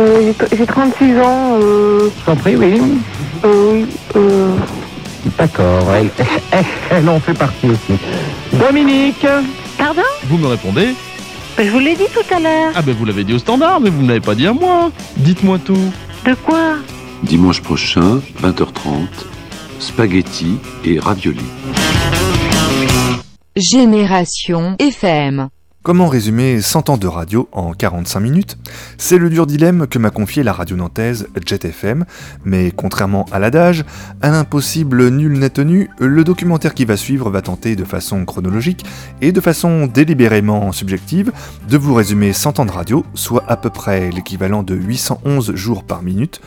Euh, j'ai- J'ai 36 ans. Euh, Je t'en prie, oui. euh, oui. Euh, D'accord, elle, elle, elle en fait partie aussi. Dominique Pardon? Vous me répondez? Je vous l'ai dit tout à l'heure. Ah ben vous l'avez dit au standard, mais vous ne l'avez pas dit à moi. Dites-moi tout. De quoi? Dimanche prochain, 20h30, spaghetti et raviolis. Génération FM. Comment résumer 100 ans de radio en 45 minutes? C'est le dur dilemme que m'a confié la radio nantaise Jet FM, mais contrairement à l'adage, à l'impossible nul n'est tenu, le documentaire qui va suivre va tenter de façon chronologique et de façon délibérément subjective de vous résumer 100 ans de radio, soit à peu près l'équivalent de 811 jours par minute.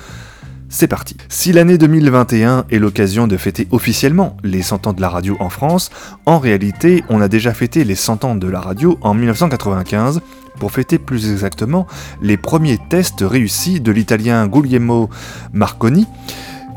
C'est parti. Si l'année 2021 est l'occasion de fêter officiellement les 100 ans de la radio en France, en réalité, on a déjà fêté les 100 ans de la radio en 1995 pour fêter plus exactement les premiers tests réussis de l'italien Guglielmo Marconi,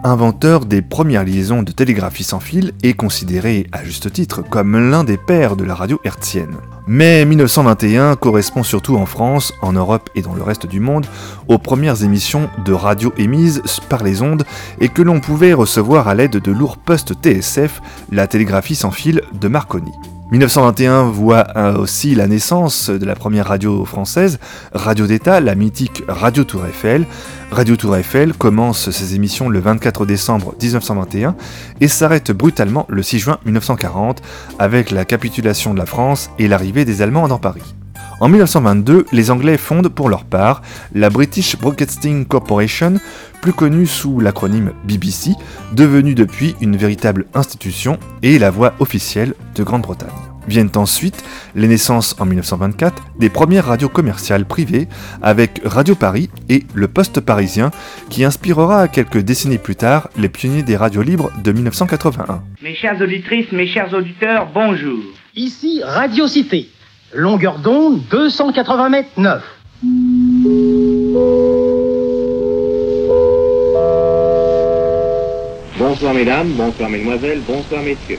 inventeur des premières liaisons de télégraphie sans fil et considéré à juste titre comme l'un des pères de la radio hertzienne. Mais 1921 correspond surtout en France, en Europe et dans le reste du monde aux premières émissions de radio émises par les ondes et que l'on pouvait recevoir à l'aide de lourds postes TSF, la télégraphie sans fil de Marconi. 1921 voit euh, aussi la naissance de la première radio française, Radio d'État, la mythique Radio Tour Eiffel. Radio Tour Eiffel commence ses émissions le 24 décembre 1921 et s'arrête brutalement le 6 juin 1940 avec la capitulation de la France et l'arrivée des Allemands dans Paris. En 1922, les Anglais fondent pour leur part la British Broadcasting Corporation, plus connue sous l'acronyme BBC, devenue depuis une véritable institution et la voix officielle de Grande-Bretagne. Viennent ensuite les naissances en 1924 des premières radios commerciales privées avec Radio Paris et Le Poste parisien qui inspirera quelques décennies plus tard les pionniers des radios libres de 1981. Mes chères auditrices, mes chers auditeurs, bonjour. Ici Radio Cité. Longueur d'onde 280 mètres 9. Bonsoir mesdames, bonsoir mesdemoiselles, bonsoir messieurs.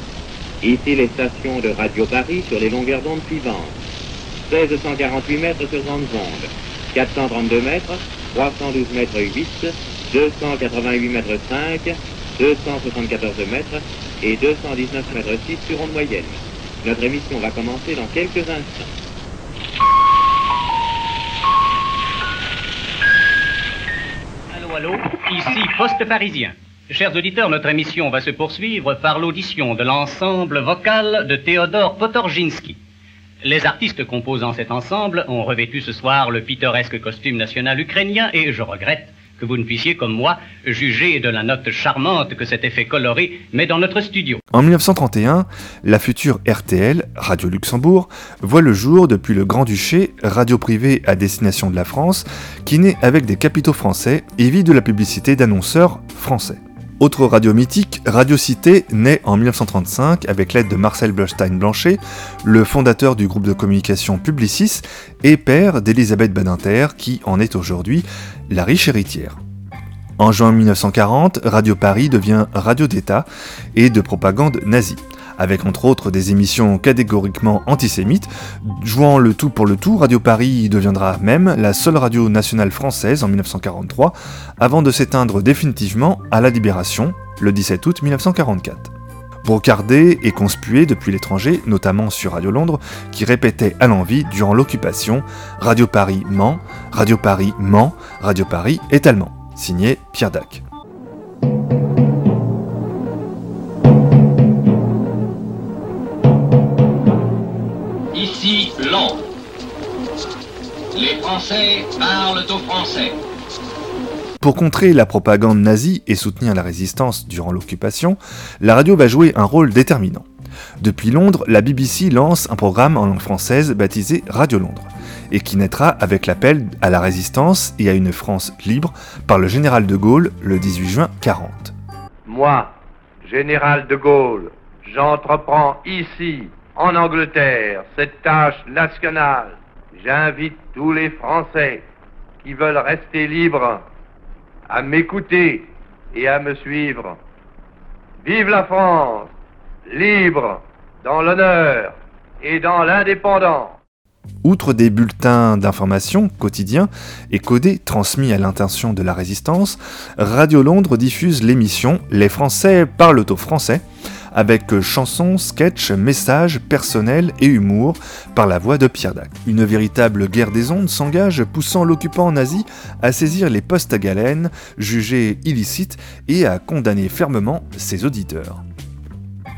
Ici les stations de Radio Paris sur les longueurs d'onde suivantes. 1648 mètres sur grandes ondes, 432 mètres, 312 mètres 8, 288 mètres 5, 274 mètres et 219 mètres 6 sur onde moyenne. Notre émission va commencer dans quelques instants. Allô, allô, ici Poste Parisien. Chers auditeurs, notre émission va se poursuivre par l'audition de l'ensemble vocal de Théodore Potorginski. Les artistes composant cet ensemble ont revêtu ce soir le pittoresque costume national ukrainien et je regrette que vous ne puissiez, comme moi, juger de la note charmante que cet effet coloré met dans notre studio. En 1931, la future RTL, Radio Luxembourg, voit le jour depuis le Grand-Duché, radio privée à destination de la France, qui naît avec des capitaux français et vit de la publicité d'annonceurs français. Autre radio mythique, Radio Cité naît en 1935 avec l'aide de Marcel Blochstein-Blanchet, le fondateur du groupe de communication Publicis et père d'Elisabeth Badinter qui en est aujourd'hui la riche héritière. En juin 1940, Radio Paris devient radio d'État et de propagande nazie, avec entre autres des émissions catégoriquement antisémites. Jouant le tout pour le tout, Radio Paris deviendra même la seule radio nationale française en 1943, avant de s'éteindre définitivement à la Libération, le 17 août 1944. Brocardé et conspué depuis l'étranger, notamment sur Radio Londres, qui répétait à l'envi durant l'occupation Radio Paris ment, Radio Paris ment, Radio Paris est allemand. Signé Pierre Dac. Les Français parlent aux Français. Pour contrer la propagande nazie et soutenir la résistance durant l'occupation, la radio va jouer un rôle déterminant. Depuis Londres, la BBC lance un programme en langue française baptisé Radio Londres, et qui naîtra avec l'appel à la résistance et à une France libre par le général de Gaulle le 18 juin 40. Moi, général de Gaulle, j'entreprends ici, en Angleterre, cette tâche nationale. J'invite tous les Français qui veulent rester libres à m'écouter et à me suivre. Vive la France, libre, dans l'honneur et dans l'indépendance. Outre des bulletins d'information quotidiens et codés transmis à l'intention de la résistance, Radio Londres diffuse l'émission Les Français parlent au français, avec chansons, sketchs, messages personnels et humour par la voix de Pierre Dac. Une véritable guerre des ondes s'engage poussant l'occupant nazi à saisir les postes à galène jugés illicites et à condamner fermement ses auditeurs.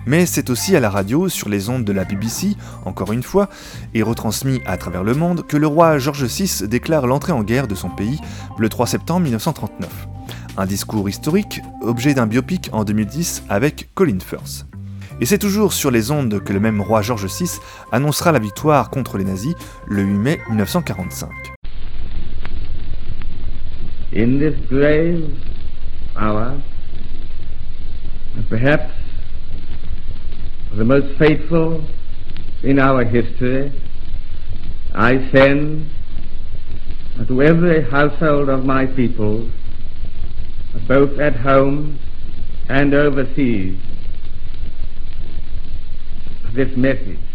Mais c'est aussi à la radio, sur les ondes de la BBC, encore une fois, et retransmis à travers le monde, que le roi George VI déclare l'entrée en guerre de son pays le 3 septembre 1939. Un discours historique, objet d'un biopic en 2010 avec Colin Firth. Et c'est toujours sur les ondes que le même roi George VI annoncera la victoire contre les nazis le 8 mai 1945. In this grave perhaps the most faithful in our history, I send to every household of my people, both at home and overseas, this message.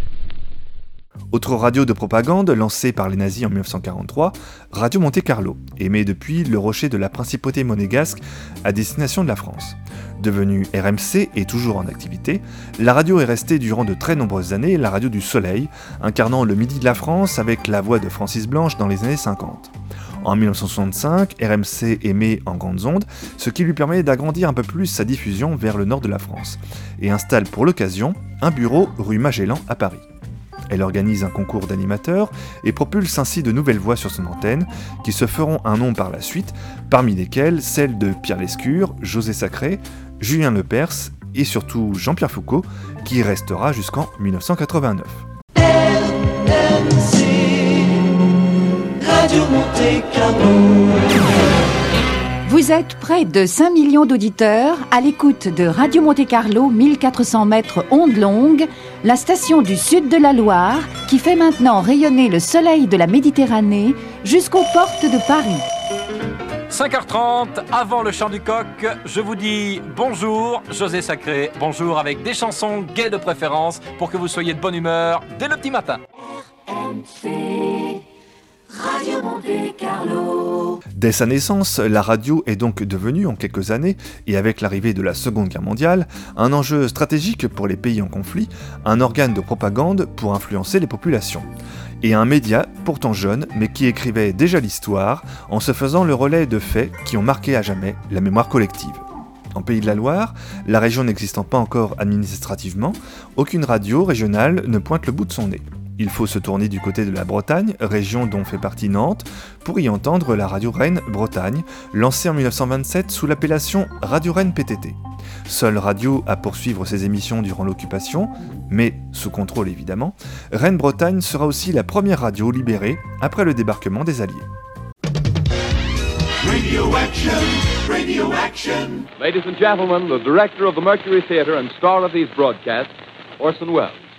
Autre radio de propagande lancée par les nazis en 1943, Radio Monte Carlo, émet depuis le rocher de la principauté monégasque à destination de la France. Devenue RMC et toujours en activité, la radio est restée durant de très nombreuses années la radio du soleil, incarnant le midi de la France avec la voix de Francis Blanche dans les années 50. En 1965, RMC émet en grandes ondes, ce qui lui permet d'agrandir un peu plus sa diffusion vers le nord de la France, et installe pour l'occasion un bureau rue Magellan à Paris. Elle organise un concours d'animateurs et propulse ainsi de nouvelles voix sur son antenne, qui se feront un nom par la suite, parmi lesquelles celles de Pierre Lescure, José Sacré, Julien Lepers et surtout Jean-Pierre Foucault, qui restera jusqu'en 1989. Vous êtes près de 5 millions d'auditeurs à l'écoute de Radio Monte Carlo 1400 mètres ondes longues, la station du sud de la Loire qui fait maintenant rayonner le soleil de la Méditerranée jusqu'aux portes de Paris. 5h30, avant le chant du coq, je vous dis bonjour, José Sacré, bonjour avec des chansons gaies de préférence pour que vous soyez de bonne humeur dès le petit matin. Radio Monte Carlo. Dès sa naissance, la radio est donc devenue en quelques années, et avec l'arrivée de la Seconde Guerre mondiale, un enjeu stratégique pour les pays en conflit, un organe de propagande pour influencer les populations. Et un média pourtant jeune, mais qui écrivait déjà l'histoire en se faisant le relais de faits qui ont marqué à jamais la mémoire collective. En Pays de la Loire, la région n'existant pas encore administrativement, aucune radio régionale ne pointe le bout de son nez. Il faut se tourner du côté de la Bretagne, région dont fait partie Nantes, pour y entendre la radio Rennes Bretagne, lancée en 1927 sous l'appellation Radio Rennes PTT. Seule radio à poursuivre ses émissions durant l'occupation, mais sous contrôle évidemment, Rennes Bretagne sera aussi la première radio libérée après le débarquement des Alliés. Radio action, radio action. Ladies and gentlemen, the director of the Mercury Theatre and star of these broadcasts, Orson Welles.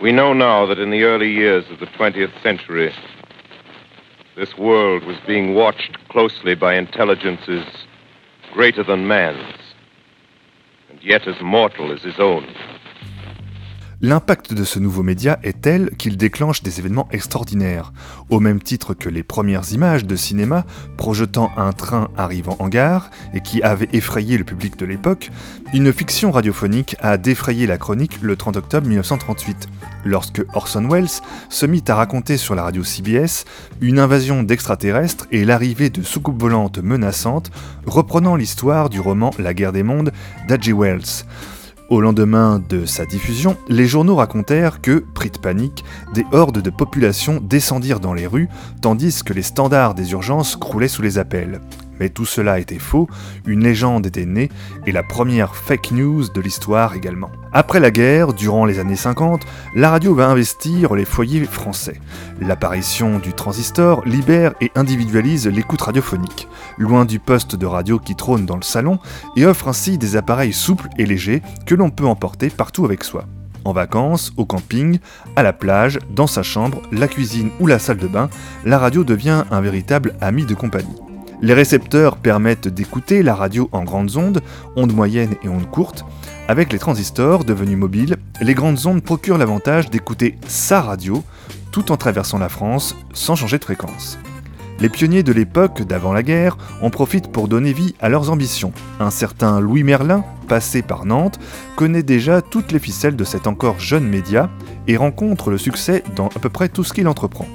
We know now that in the early years of the 20th century, this world was being watched closely by intelligences greater than man's, and yet as mortal as his own. L'impact de ce nouveau média est tel qu'il déclenche des événements extraordinaires, au même titre que les premières images de cinéma projetant un train arrivant en gare et qui avaient effrayé le public de l'époque, une fiction radiophonique a défrayé la chronique le 30 octobre 1938, lorsque Orson Welles se mit à raconter sur la radio CBS une invasion d'extraterrestres et l'arrivée de soucoupes volantes menaçantes, reprenant l'histoire du roman La guerre des mondes d'H.G. Wells. Au lendemain de sa diffusion, les journaux racontèrent que, pris de panique, des hordes de population descendirent dans les rues, tandis que les standards des urgences croulaient sous les appels. Mais tout cela était faux, une légende était née, et la première fake news de l'histoire également. Après la guerre, durant les années 50, la radio va investir les foyers français. L'apparition du transistor libère et individualise l'écoute radiophonique, loin du poste de radio qui trône dans le salon, et offre ainsi des appareils souples et légers que l'on peut emporter partout avec soi. En vacances, au camping, à la plage, dans sa chambre, la cuisine ou la salle de bain, la radio devient un véritable ami de compagnie. Les récepteurs permettent d'écouter la radio en grandes ondes, ondes moyennes et ondes courtes. Avec les transistors devenus mobiles, les grandes ondes procurent l'avantage d'écouter sa radio tout en traversant la France sans changer de fréquence. Les pionniers de l'époque d'avant la guerre en profitent pour donner vie à leurs ambitions. Un certain Louis Merlin, passé par Nantes, connaît déjà toutes les ficelles de cet encore jeune média et rencontre le succès dans à peu près tout ce qu'il entreprend.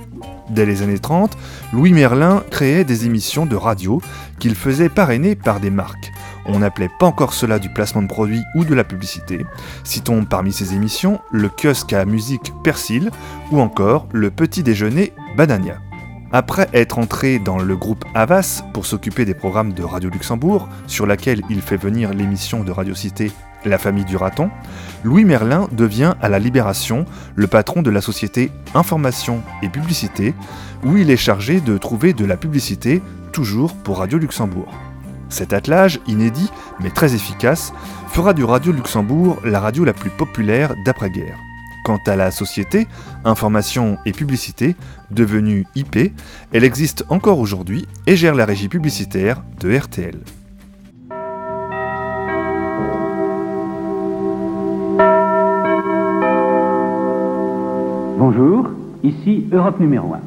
Dès les années 30, Louis Merlin créait des émissions de radio qu'il faisait parrainer par des marques. On n'appelait pas encore cela du placement de produits ou de la publicité. Citons parmi ces émissions le kiosque à musique Persil ou encore le petit déjeuner Banania. Après être entré dans le groupe Havas pour s'occuper des programmes de Radio Luxembourg, sur laquelle il fait venir l'émission de Radio Cité La famille du raton, Louis Merlin devient à la Libération le patron de la société Information et Publicité, où il est chargé de trouver de la publicité, toujours pour Radio Luxembourg. Cet attelage, inédit mais très efficace, fera du Radio Luxembourg la radio la plus populaire d'après-guerre. Quant à la société, Information et Publicité, devenue IP, elle existe encore aujourd'hui et gère la régie publicitaire de RTL. Bonjour, ici Europe numéro 1.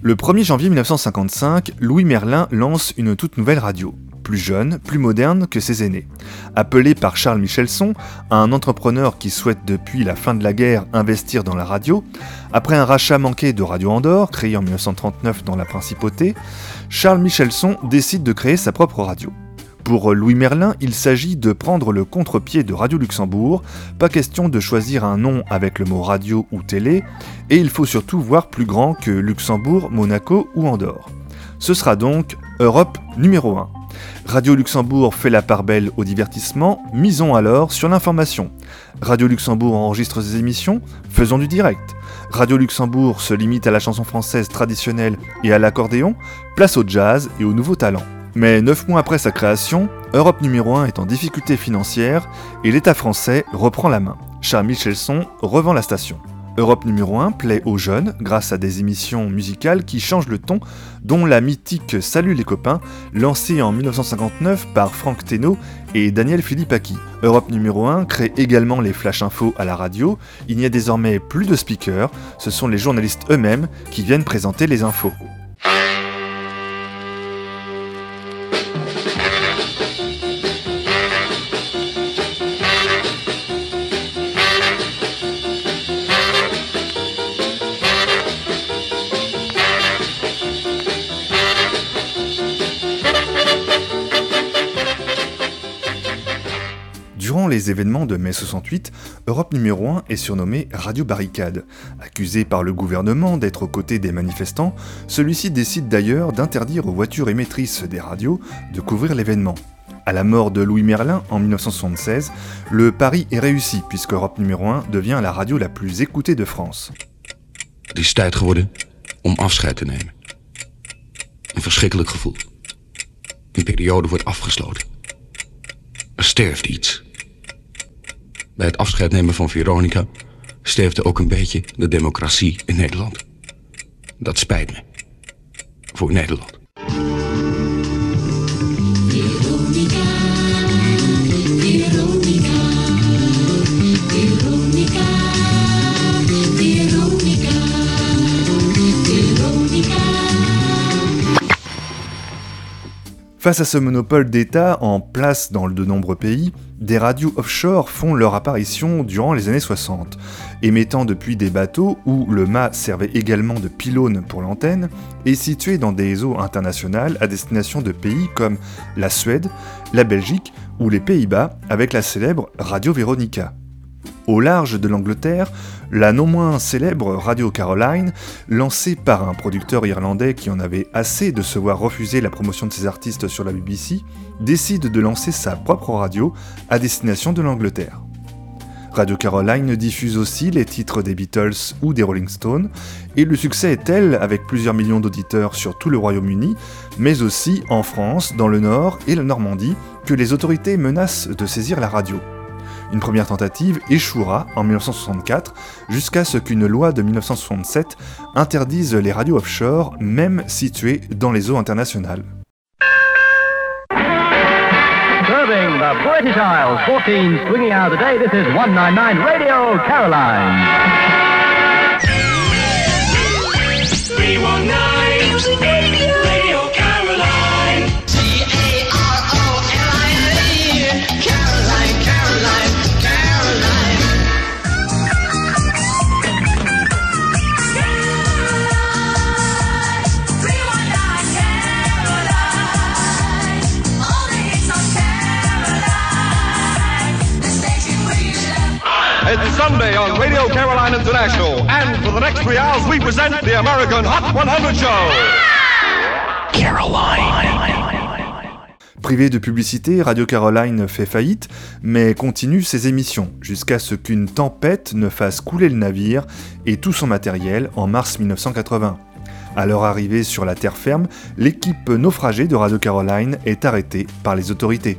Le 1er janvier 1955, Louis Merlin lance une toute nouvelle radio, plus jeune, plus moderne que ses aînés. Appelé par Charles Michelson, un entrepreneur qui souhaite depuis la fin de la guerre investir dans la radio, après un rachat manqué de Radio Andorre, créé en 1939 dans la Principauté, Charles Michelson décide de créer sa propre radio. Pour Louis Merlin, il s'agit de prendre le contre-pied de Radio Luxembourg, pas question de choisir un nom avec le mot radio ou télé, et il faut surtout voir plus grand que Luxembourg, Monaco ou Andorre. Ce sera donc Europe numéro 1. Radio Luxembourg fait la part belle au divertissement, misons alors sur l'information. Radio Luxembourg enregistre ses émissions, faisons du direct. Radio Luxembourg se limite à la chanson française traditionnelle et à l'accordéon, place au jazz et aux nouveaux talents. Mais neuf mois après sa création, Europe numéro 1 est en difficulté financière et l'État français reprend la main. Charles Michelson revend la station. Europe numéro 1 plaît aux jeunes grâce à des émissions musicales qui changent le ton, dont la mythique Salut les copains, lancée en 1959 par Franck Teno et Daniel Philippaki. Europe numéro 1 crée également les flash infos à la radio. Il n'y a désormais plus de speakers, ce sont les journalistes eux-mêmes qui viennent présenter les infos. Les événements de mai 68, Europe numéro 1 est surnommé Radio Barricade. Accusé par le gouvernement d'être aux côtés des manifestants, celui-ci décide d'ailleurs d'interdire aux voitures émettrices des radios de couvrir l'événement. À la mort de Louis Merlin en 1976, le pari est réussi puisque Europe numéro 1 devient la radio la plus écoutée de France. Het is tijd geworden om afscheid te nemen. Een verschrikkelijk gevoel. Een periode wordt afgesloten. Er sterft iets. Bij het afscheid nemen van Veronica sterfde ook een beetje de democratie in Nederland. Dat spijt me. Voor Nederland. Veronica, Veronica, Veronica, Veronica, Veronica. Face à ce monopole d'État en place dans de nombreux pays, des radios offshore font leur apparition durant les années 60, émettant depuis des bateaux où le mât servait également de pylône pour l'antenne et situé dans des eaux internationales à destination de pays comme la Suède, la Belgique ou les Pays-Bas avec la célèbre Radio Veronica. Au large de l'Angleterre, la non moins célèbre Radio Caroline, lancée par un producteur irlandais qui en avait assez de se voir refuser la promotion de ses artistes sur la BBC, décide de lancer sa propre radio à destination de l'Angleterre. Radio Caroline diffuse aussi les titres des Beatles ou des Rolling Stones, et le succès est tel avec plusieurs millions d'auditeurs sur tout le Royaume-Uni, mais aussi en France, dans le Nord et la Normandie, que les autorités menacent de saisir la radio. Une première tentative échouera en 1964 jusqu'à ce qu'une loi de 1967 interdise les radios offshore, même situées dans les eaux internationales. Serving the British Isles, 14 swinging hours a day, this is 199 Radio Caroline. Sunday on Radio Caroline International. And for the next three hours, we present the American Hot 100 Show. Privé de publicité, Radio Caroline fait faillite, mais continue ses émissions, jusqu'à ce qu'une tempête ne fasse couler le navire et tout son matériel en mars 1980. À leur arrivée sur la terre ferme, l'équipe naufragée de Radio Caroline est arrêtée par les autorités.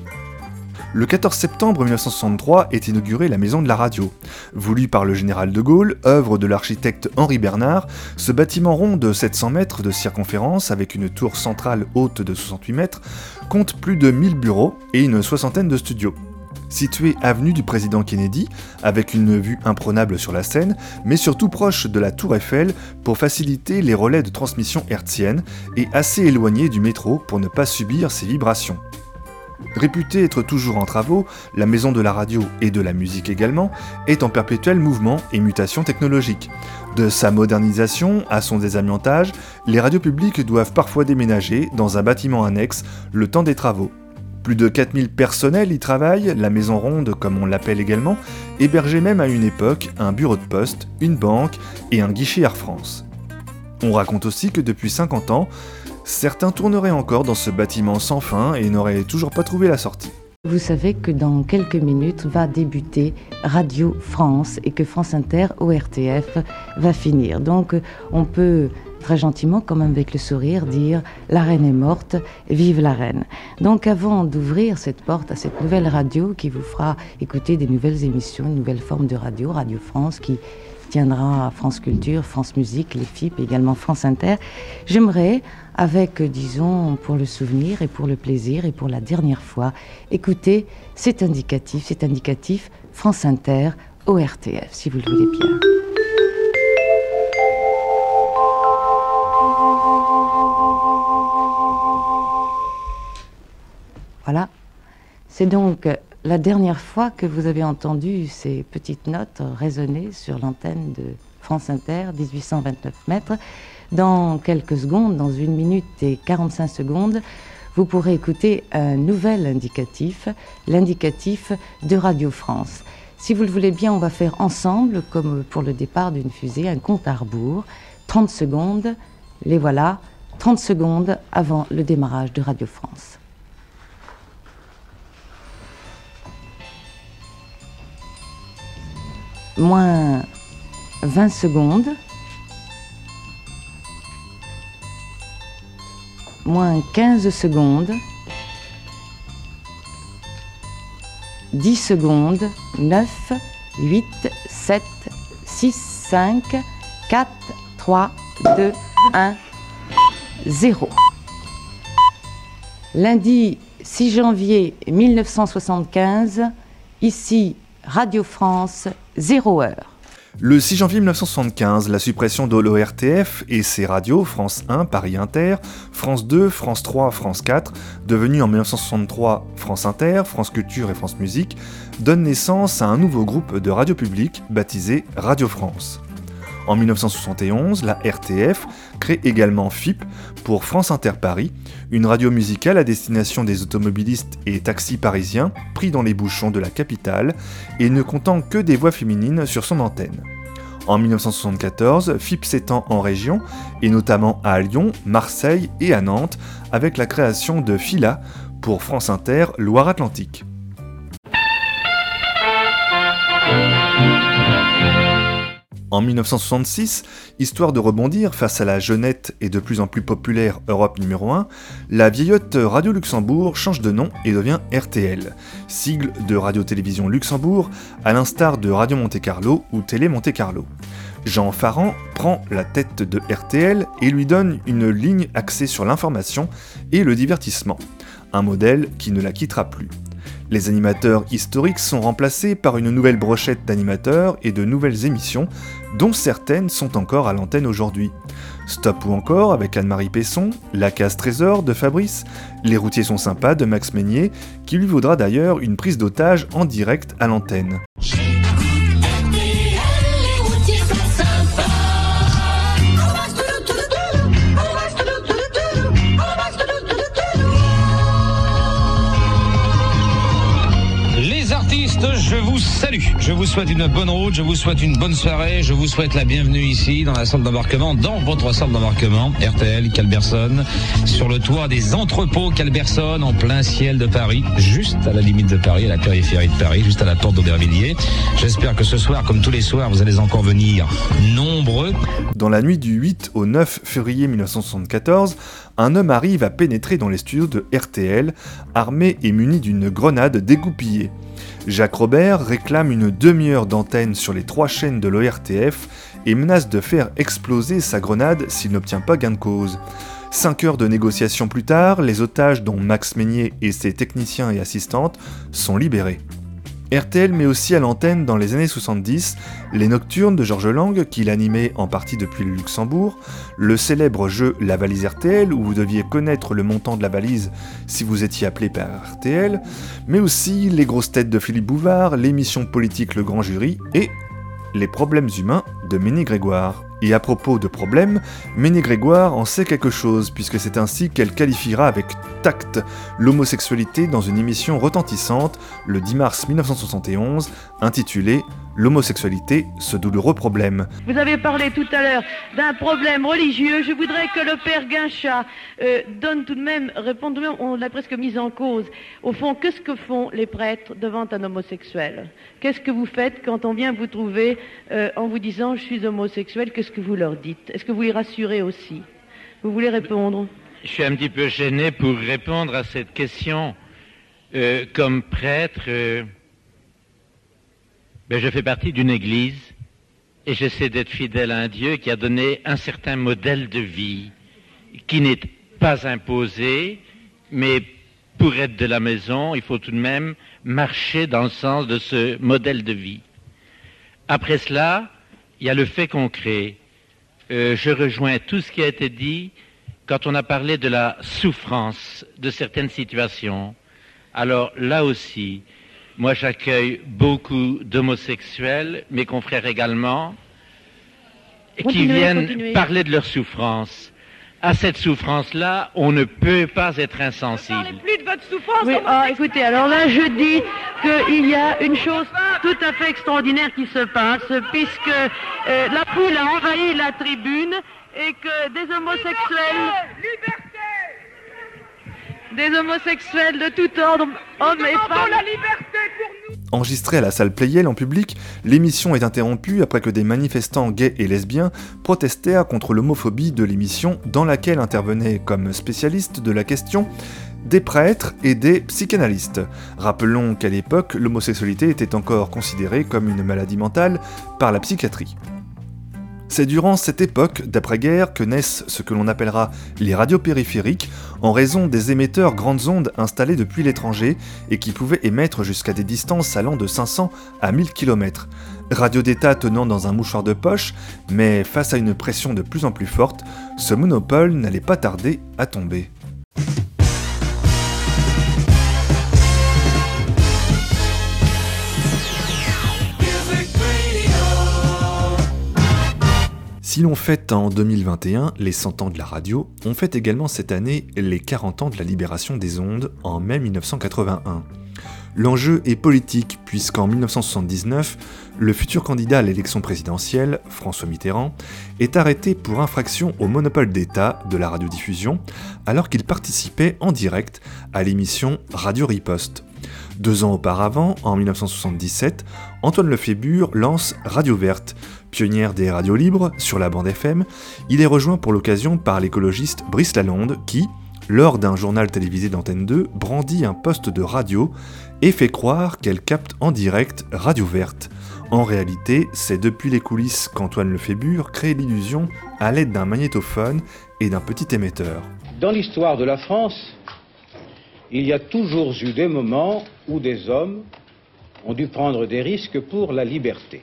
Le 14 septembre 1963 est inaugurée la Maison de la Radio. Voulu par le général de Gaulle, œuvre de l'architecte Henri Bernard, ce bâtiment rond de 700 mètres de circonférence avec une tour centrale haute de 68 mètres compte plus de 1000 bureaux et une soixantaine de studios. Situé avenue du président Kennedy, avec une vue imprenable sur la Seine, mais surtout proche de la Tour Eiffel pour faciliter les relais de transmission hertzienne et assez éloigné du métro pour ne pas subir ses vibrations. Réputée être toujours en travaux, la maison de la radio et de la musique également est en perpétuel mouvement et mutation technologique. De sa modernisation à son désamiantage, les radios publiques doivent parfois déménager dans un bâtiment annexe le temps des travaux. Plus de 4000 personnels y travaillent, la maison ronde comme on l'appelle également, hébergeait même à une époque un bureau de poste, une banque et un guichet Air France. On raconte aussi que depuis 50 ans, certains tourneraient encore dans ce bâtiment sans fin et n'auraient toujours pas trouvé la sortie. Vous savez que dans quelques minutes va débuter Radio France et que France Inter ORTF va finir. Donc on peut très gentiment, comme avec le sourire, dire La reine est morte, vive la reine. Donc avant d'ouvrir cette porte à cette nouvelle radio qui vous fera écouter des nouvelles émissions, une nouvelle forme de radio, Radio France, qui tiendra à France Culture, France Musique, les FIP, également France Inter, j'aimerais, avec, disons, pour le souvenir et pour le plaisir et pour la dernière fois, écouter cet indicatif, cet indicatif France Inter, ORTF, si vous le voulez bien. Voilà. C'est donc la dernière fois que vous avez entendu ces petites notes résonner sur l'antenne de France Inter, 1829 mètres. Dans quelques secondes, dans une minute et 45 secondes, vous pourrez écouter un nouvel indicatif, l'indicatif de Radio France. Si vous le voulez bien, on va faire ensemble, comme pour le départ d'une fusée, un compte à rebours. 30 secondes, les voilà, 30 secondes avant le démarrage de Radio France. Moins 20 secondes, moins 15 secondes, 10 secondes, 9, 8, 7, 6, 5, 4, 3, 2, 1, 0. Lundi 6 janvier 1975, ici Radio France, 0 heure. Le 6 janvier 1975, la suppression de l'ORTF et ses radios, France 1, Paris Inter, France 2, France 3, France 4, devenues en 1963 France Inter, France Culture et France Musique, donne naissance à un nouveau groupe de radio publiques baptisé Radio France. En 1971, la RTF crée également FIP pour France Inter Paris, une radio musicale à destination des automobilistes et taxis parisiens pris dans les bouchons de la capitale et ne comptant que des voix féminines sur son antenne. En 1974, FIP s'étend en région, et notamment à Lyon, Marseille et à Nantes, avec la création de FILA pour France Inter Loire-Atlantique. En 1966, histoire de rebondir face à la jeunette et de plus en plus populaire Europe numéro 1, la vieillotte Radio Luxembourg change de nom et devient RTL, sigle de Radio-Télévision Luxembourg, à l'instar de Radio Monte-Carlo ou Télé Monte-Carlo. Jean Farran prend la tête de RTL et lui donne une ligne axée sur l'information et le divertissement, un modèle qui ne la quittera plus. Les animateurs historiques sont remplacés par une nouvelle brochette d'animateurs et de nouvelles émissions, dont certaines sont encore à l'antenne aujourd'hui. Stop ou encore avec Anne-Marie Pesson, La case trésor de Fabrice, Les routiers sont sympas de Max Meignier, qui lui vaudra d'ailleurs une prise d'otage en direct à l'antenne. Je vous souhaite une bonne route, je vous souhaite une bonne soirée, je vous souhaite la bienvenue ici dans la salle d'embarquement, dans votre salle d'embarquement, RTL Calberson, sur le toit des entrepôts Calberson, en plein ciel de Paris, juste à la limite de Paris, à la périphérie de Paris, juste à la porte d'Aubervilliers. J'espère que ce soir, comme tous les soirs, vous allez encore venir nombreux. Dans la nuit du 8 au 9 février 1974, un homme arrive à pénétrer dans les studios de RTL, armé et muni d'une grenade dégoupillée. Jacques Robert réclame une demi-heure d'antenne sur les trois chaînes de l'ORTF et menace de faire exploser sa grenade s'il n'obtient pas gain de cause. Cinq heures de négociations plus tard, les otages dont Max Meignier et ses techniciens et assistantes sont libérés. RTL met aussi à l'antenne dans les années 70 les Nocturnes de Georges Lang, qu'il animait en partie depuis le Luxembourg, le célèbre jeu La valise RTL, où vous deviez connaître le montant de la valise si vous étiez appelé par RTL, mais aussi les grosses têtes de Philippe Bouvard, l'émission politique Le Grand Jury et les problèmes humains de Ménie Grégoire. Et à propos de problèmes, Ménie Grégoire en sait quelque chose, puisque c'est ainsi qu'elle qualifiera avec tact l'homosexualité dans une émission retentissante le 10 mars 1971, intitulée L'homosexualité, ce douloureux problème. Vous avez parlé tout à l'heure d'un problème religieux. Je voudrais que le père Guinchat euh, donne tout de même, réponde tout de même, on l'a presque mise en cause. Au fond, qu'est-ce que font les prêtres devant un homosexuel? Qu'est-ce que vous faites quand on vient vous trouver euh, en vous disant je suis homosexuel Qu'est-ce que vous leur dites? Est-ce que vous les rassurez aussi? Vous voulez répondre? Je suis un petit peu gêné pour répondre à cette question. Euh, comme prêtre, je fais partie d'une église et j'essaie d'être fidèle à un Dieu qui a donné un certain modèle de vie qui n'est pas imposé, mais pour être de la maison, il faut tout de même marcher dans le sens de ce modèle de vie. Après cela, il y a le fait concret. Euh, je rejoins tout ce qui a été dit quand on a parlé de la souffrance de certaines situations. Alors là aussi, moi j'accueille beaucoup d'homosexuels, mes confrères également, qui viennent continuez. parler de leur souffrance. À cette souffrance-là, on ne peut pas être insensible. plus de votre souffrance. Oui, ah, écoutez, alors là, je dis qu'il y a une chose tout à fait extraordinaire qui se passe, puisque euh, la foule a envahi la tribune et que des homosexuels. Des homosexuels de tout ordre, hommes et femmes. la liberté pour nous Enregistrée à la salle Playel en public, l'émission est interrompue après que des manifestants gays et lesbiens protestèrent contre l'homophobie de l'émission dans laquelle intervenaient comme spécialistes de la question des prêtres et des psychanalystes. Rappelons qu'à l'époque, l'homosexualité était encore considérée comme une maladie mentale par la psychiatrie. C'est durant cette époque d'après-guerre que naissent ce que l'on appellera les radios périphériques en raison des émetteurs grandes ondes installés depuis l'étranger et qui pouvaient émettre jusqu'à des distances allant de 500 à 1000 km. Radio d'État tenant dans un mouchoir de poche, mais face à une pression de plus en plus forte, ce monopole n'allait pas tarder à tomber. Si l'on fête en 2021 les 100 ans de la radio, on fête également cette année les 40 ans de la libération des ondes en mai 1981. L'enjeu est politique puisqu'en 1979, le futur candidat à l'élection présidentielle, François Mitterrand, est arrêté pour infraction au monopole d'État de la radiodiffusion alors qu'il participait en direct à l'émission Radio Riposte. Deux ans auparavant, en 1977, Antoine Lefébure lance Radio Verte, pionnière des radios libres sur la bande FM. Il est rejoint pour l'occasion par l'écologiste Brice Lalonde qui, lors d'un journal télévisé d'Antenne 2, brandit un poste de radio et fait croire qu'elle capte en direct Radio Verte. En réalité, c'est depuis les coulisses qu'Antoine Lefébure crée l'illusion à l'aide d'un magnétophone et d'un petit émetteur. Dans l'histoire de la France, il y a toujours eu des moments où des hommes ont dû prendre des risques pour la liberté.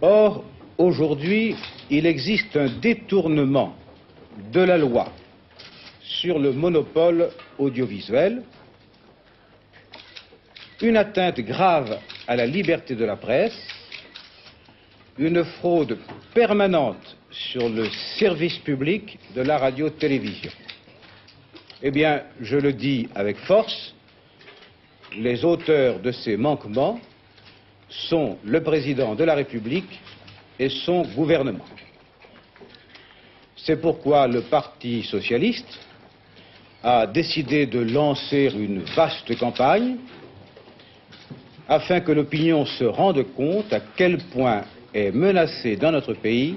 Or, aujourd'hui, il existe un détournement de la loi sur le monopole audiovisuel, une atteinte grave à la liberté de la presse, une fraude permanente sur le service public de la radio-télévision. Eh bien, je le dis avec force, les auteurs de ces manquements sont le président de la République et son gouvernement. C'est pourquoi le Parti socialiste a décidé de lancer une vaste campagne afin que l'opinion se rende compte à quel point est menacée dans notre pays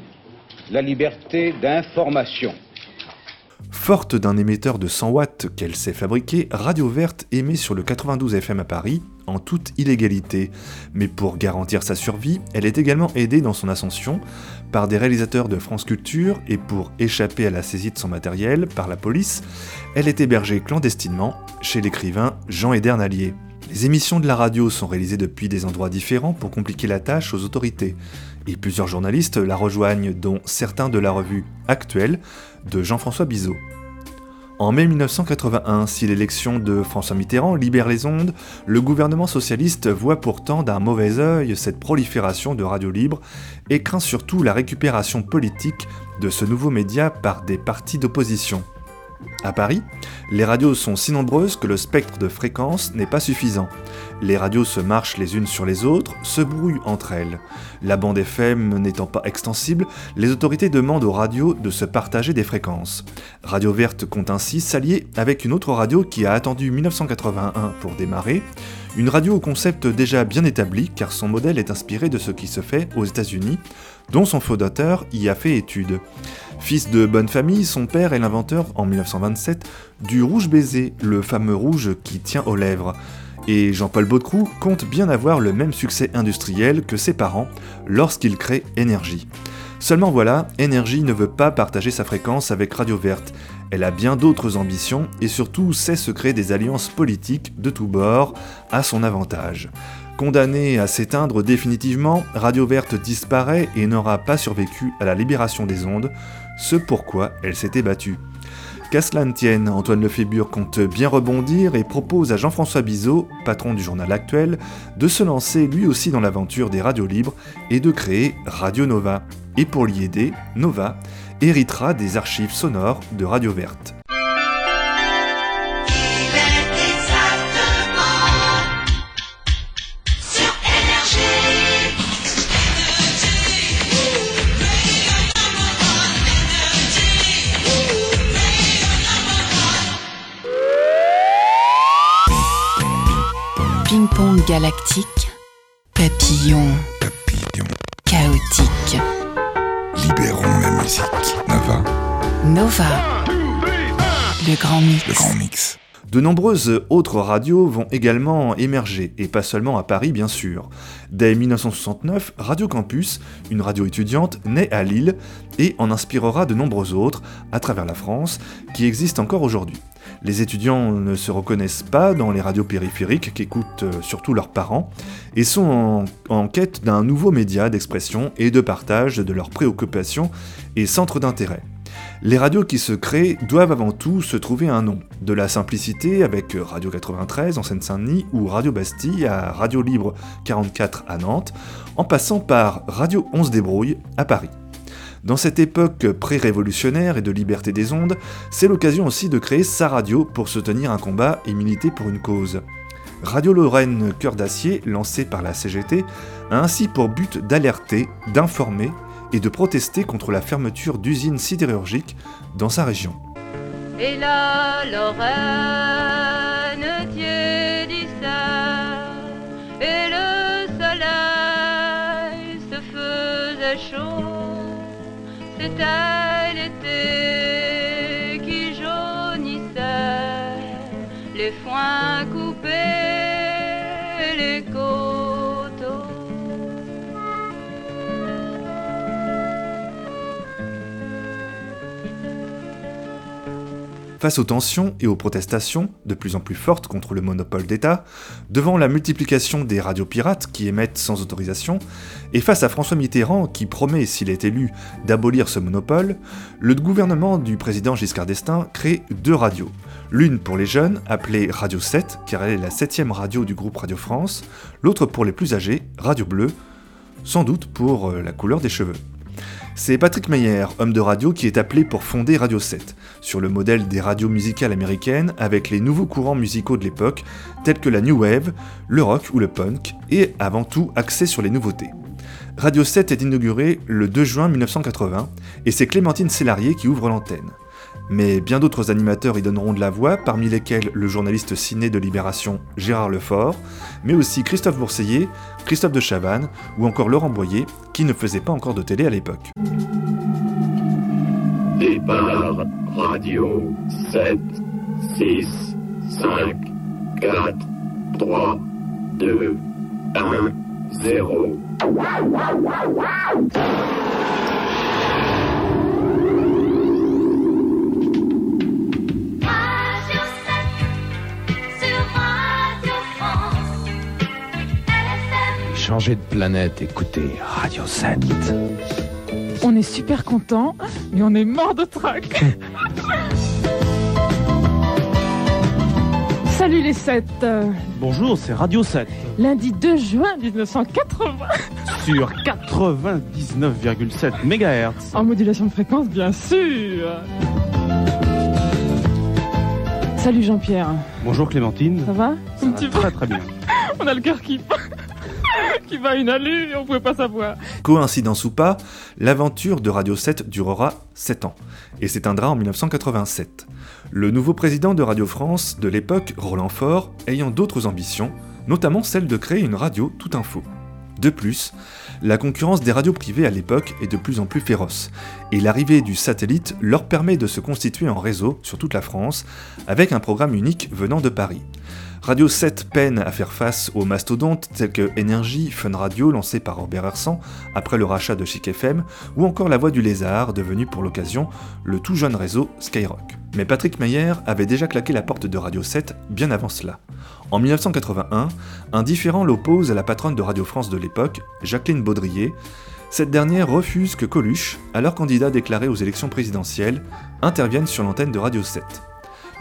la liberté d'information. Forte d'un émetteur de 100 watts qu'elle sait fabriquer, Radio Verte émet sur le 92 FM à Paris en toute illégalité. Mais pour garantir sa survie, elle est également aidée dans son ascension par des réalisateurs de France Culture et pour échapper à la saisie de son matériel par la police, elle est hébergée clandestinement chez l'écrivain Jean Edernalier. Les émissions de la radio sont réalisées depuis des endroits différents pour compliquer la tâche aux autorités, et plusieurs journalistes la rejoignent, dont certains de la revue Actuelle de Jean-François Bizot. En mai 1981, si l'élection de François Mitterrand libère les ondes, le gouvernement socialiste voit pourtant d'un mauvais œil cette prolifération de radios libres et craint surtout la récupération politique de ce nouveau média par des partis d'opposition. À Paris, les radios sont si nombreuses que le spectre de fréquence n'est pas suffisant. Les radios se marchent les unes sur les autres, se brouillent entre elles. La bande FM n'étant pas extensible, les autorités demandent aux radios de se partager des fréquences. Radio Verte compte ainsi s'allier avec une autre radio qui a attendu 1981 pour démarrer, une radio au concept déjà bien établi car son modèle est inspiré de ce qui se fait aux États-Unis, dont son fondateur y a fait étude. Fils de bonne famille, son père est l'inventeur, en 1927, du rouge baiser, le fameux rouge qui tient aux lèvres. Et Jean-Paul Baudecroux compte bien avoir le même succès industriel que ses parents lorsqu'il crée Énergie. Seulement voilà, Énergie ne veut pas partager sa fréquence avec Radio Verte. Elle a bien d'autres ambitions et surtout sait se créer des alliances politiques de tous bords à son avantage. Condamnée à s'éteindre définitivement, Radio Verte disparaît et n'aura pas survécu à la libération des ondes, ce pourquoi elle s'était battue. Qu'à cela ne tienne, Antoine Lefébure compte bien rebondir et propose à Jean-François Bizot, patron du journal actuel, de se lancer lui aussi dans l'aventure des radios libres et de créer Radio Nova. Et pour l'y aider, Nova héritera des archives sonores de Radio Verte. Galactique, papillon, papillon, chaotique. Libérons la musique. Nova. Nova. Le grand mix. Le grand mix. De nombreuses autres radios vont également émerger, et pas seulement à Paris bien sûr. Dès 1969, Radio Campus, une radio étudiante, naît à Lille et en inspirera de nombreux autres à travers la France qui existent encore aujourd'hui. Les étudiants ne se reconnaissent pas dans les radios périphériques qu'écoutent surtout leurs parents et sont en quête d'un nouveau média d'expression et de partage de leurs préoccupations et centres d'intérêt. Les radios qui se créent doivent avant tout se trouver un nom. De la simplicité avec Radio 93 en Seine-Saint-Denis ou Radio Bastille à Radio Libre 44 à Nantes, en passant par Radio 11 Débrouille à Paris. Dans cette époque pré-révolutionnaire et de liberté des ondes, c'est l'occasion aussi de créer sa radio pour soutenir un combat et militer pour une cause. Radio Lorraine Cœur d'Acier, lancée par la CGT, a ainsi pour but d'alerter, d'informer et de protester contre la fermeture d'usines sidérurgiques dans sa région. Face aux tensions et aux protestations, de plus en plus fortes contre le monopole d'État, devant la multiplication des radios pirates qui émettent sans autorisation, et face à François Mitterrand qui promet, s'il est élu, d'abolir ce monopole, le gouvernement du président Giscard d'Estaing crée deux radios. L'une pour les jeunes, appelée Radio 7, car elle est la septième radio du groupe Radio France, l'autre pour les plus âgés, Radio Bleu, sans doute pour euh, la couleur des cheveux. C'est Patrick Meyer, homme de radio, qui est appelé pour fonder Radio 7, sur le modèle des radios musicales américaines avec les nouveaux courants musicaux de l'époque, tels que la new wave, le rock ou le punk, et avant tout axé sur les nouveautés. Radio 7 est inauguré le 2 juin 1980, et c'est Clémentine Célarier qui ouvre l'antenne. Mais bien d'autres animateurs y donneront de la voix, parmi lesquels le journaliste ciné de Libération Gérard Lefort, mais aussi Christophe Bourseiller, Christophe de Chavannes ou encore Laurent Boyer, qui ne faisait pas encore de télé à l'époque. Départ radio 7, 6, 5, 4, 3, 2, 1, 0. Changer de planète, écoutez Radio 7. On est super content, mais on est mort de trac. Salut les 7. Bonjour, c'est Radio 7. Lundi 2 juin 1980. Sur 99,7 MHz. En modulation de fréquence, bien sûr. Salut Jean-Pierre. Bonjour Clémentine. Ça va Ça va très très bien. On a le cœur qui qui va on pouvait pas savoir. Coïncidence ou pas, l'aventure de Radio 7 durera 7 ans et s'éteindra en 1987. Le nouveau président de Radio France de l'époque, Roland Faure, ayant d'autres ambitions, notamment celle de créer une radio tout info. De plus, la concurrence des radios privées à l'époque est de plus en plus féroce, et l'arrivée du satellite leur permet de se constituer en réseau sur toute la France, avec un programme unique venant de Paris. Radio 7 peine à faire face aux mastodontes tels que Énergie, Fun Radio lancé par Robert Hersan après le rachat de Chic FM, ou encore La Voix du Lézard devenu pour l'occasion le tout jeune réseau Skyrock. Mais Patrick Meyer avait déjà claqué la porte de Radio 7 bien avant cela. En 1981, un différend l'oppose à la patronne de Radio France de l'époque, Jacqueline Baudrier. Cette dernière refuse que Coluche, alors candidat déclaré aux élections présidentielles, intervienne sur l'antenne de Radio 7.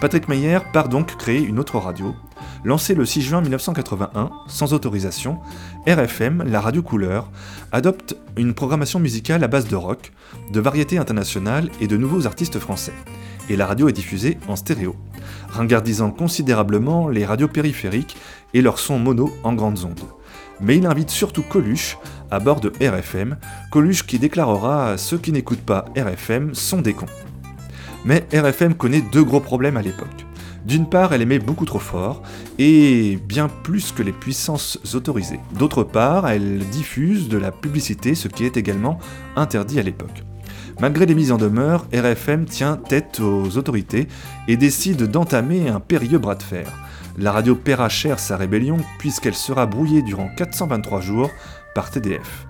Patrick Meyer part donc créer une autre radio. Lancée le 6 juin 1981, sans autorisation, RFM, la radio couleur, adopte une programmation musicale à base de rock, de variété internationale et de nouveaux artistes français. Et la radio est diffusée en stéréo, ringardisant considérablement les radios périphériques et leurs sons mono en grandes ondes. Mais il invite surtout Coluche à bord de RFM, Coluche qui déclarera ceux qui n'écoutent pas RFM sont des cons. Mais RFM connaît deux gros problèmes à l'époque. D'une part, elle émet beaucoup trop fort, et bien plus que les puissances autorisées. D'autre part, elle diffuse de la publicité, ce qui est également interdit à l'époque. Malgré les mises en demeure, RFM tient tête aux autorités et décide d'entamer un périlleux bras de fer. La radio paiera cher sa rébellion puisqu'elle sera brouillée durant 423 jours par TDF.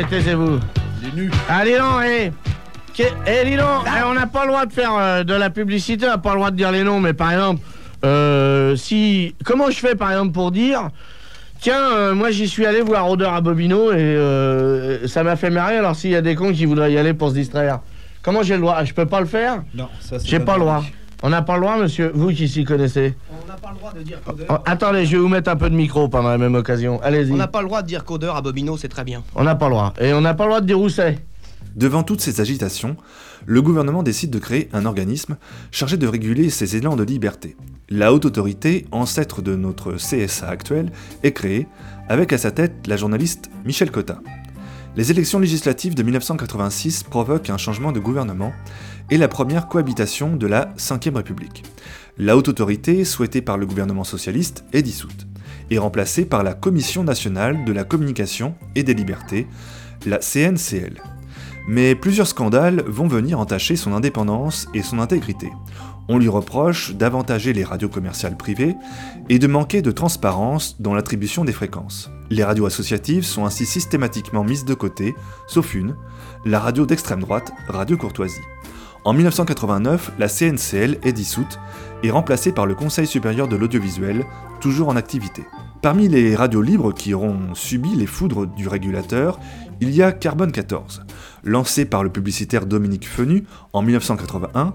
Taisez-vous. Allez, non, hé Eh, dis donc, eh, on n'a pas le droit de faire euh, de la publicité, on n'a pas le droit de dire les noms, mais par exemple, euh, si. Comment je fais, par exemple, pour dire. Tiens, euh, moi j'y suis allé voir Odeur à Bobino et euh, ça m'a fait marrer. Alors s'il y a des cons qui voudraient y aller pour se distraire, comment j'ai le droit? Je peux pas le faire? Non, ça c'est J'ai pas le droit. On n'a pas le droit, monsieur Vous qui s'y connaissez On n'a pas le droit de dire Oh, Attendez, je vais vous mettre un peu de micro pendant la même occasion. Allez-y. On n'a pas le droit de dire codeur à Bobino, c'est très bien. On n'a pas le droit. Et on n'a pas le droit de dire où c'est. Devant toutes ces agitations, le gouvernement décide de créer un organisme chargé de réguler ces élans de liberté. La Haute Autorité, ancêtre de notre CSA actuel, est créée, avec à sa tête la journaliste Michel Cotta. Les élections législatives de 1986 provoquent un changement de gouvernement et la première cohabitation de la Ve République. La Haute Autorité, souhaitée par le gouvernement socialiste, est dissoute et remplacée par la Commission nationale de la communication et des libertés, la CNCL. Mais plusieurs scandales vont venir entacher son indépendance et son intégrité. On lui reproche d'avantager les radios commerciales privées et de manquer de transparence dans l'attribution des fréquences. Les radios associatives sont ainsi systématiquement mises de côté, sauf une, la radio d'extrême droite, Radio Courtoisie. En 1989, la CNCL est dissoute et remplacée par le Conseil supérieur de l'audiovisuel, toujours en activité. Parmi les radios libres qui auront subi les foudres du régulateur, il y a Carbone 14. Lancée par le publicitaire Dominique Fenu en 1981,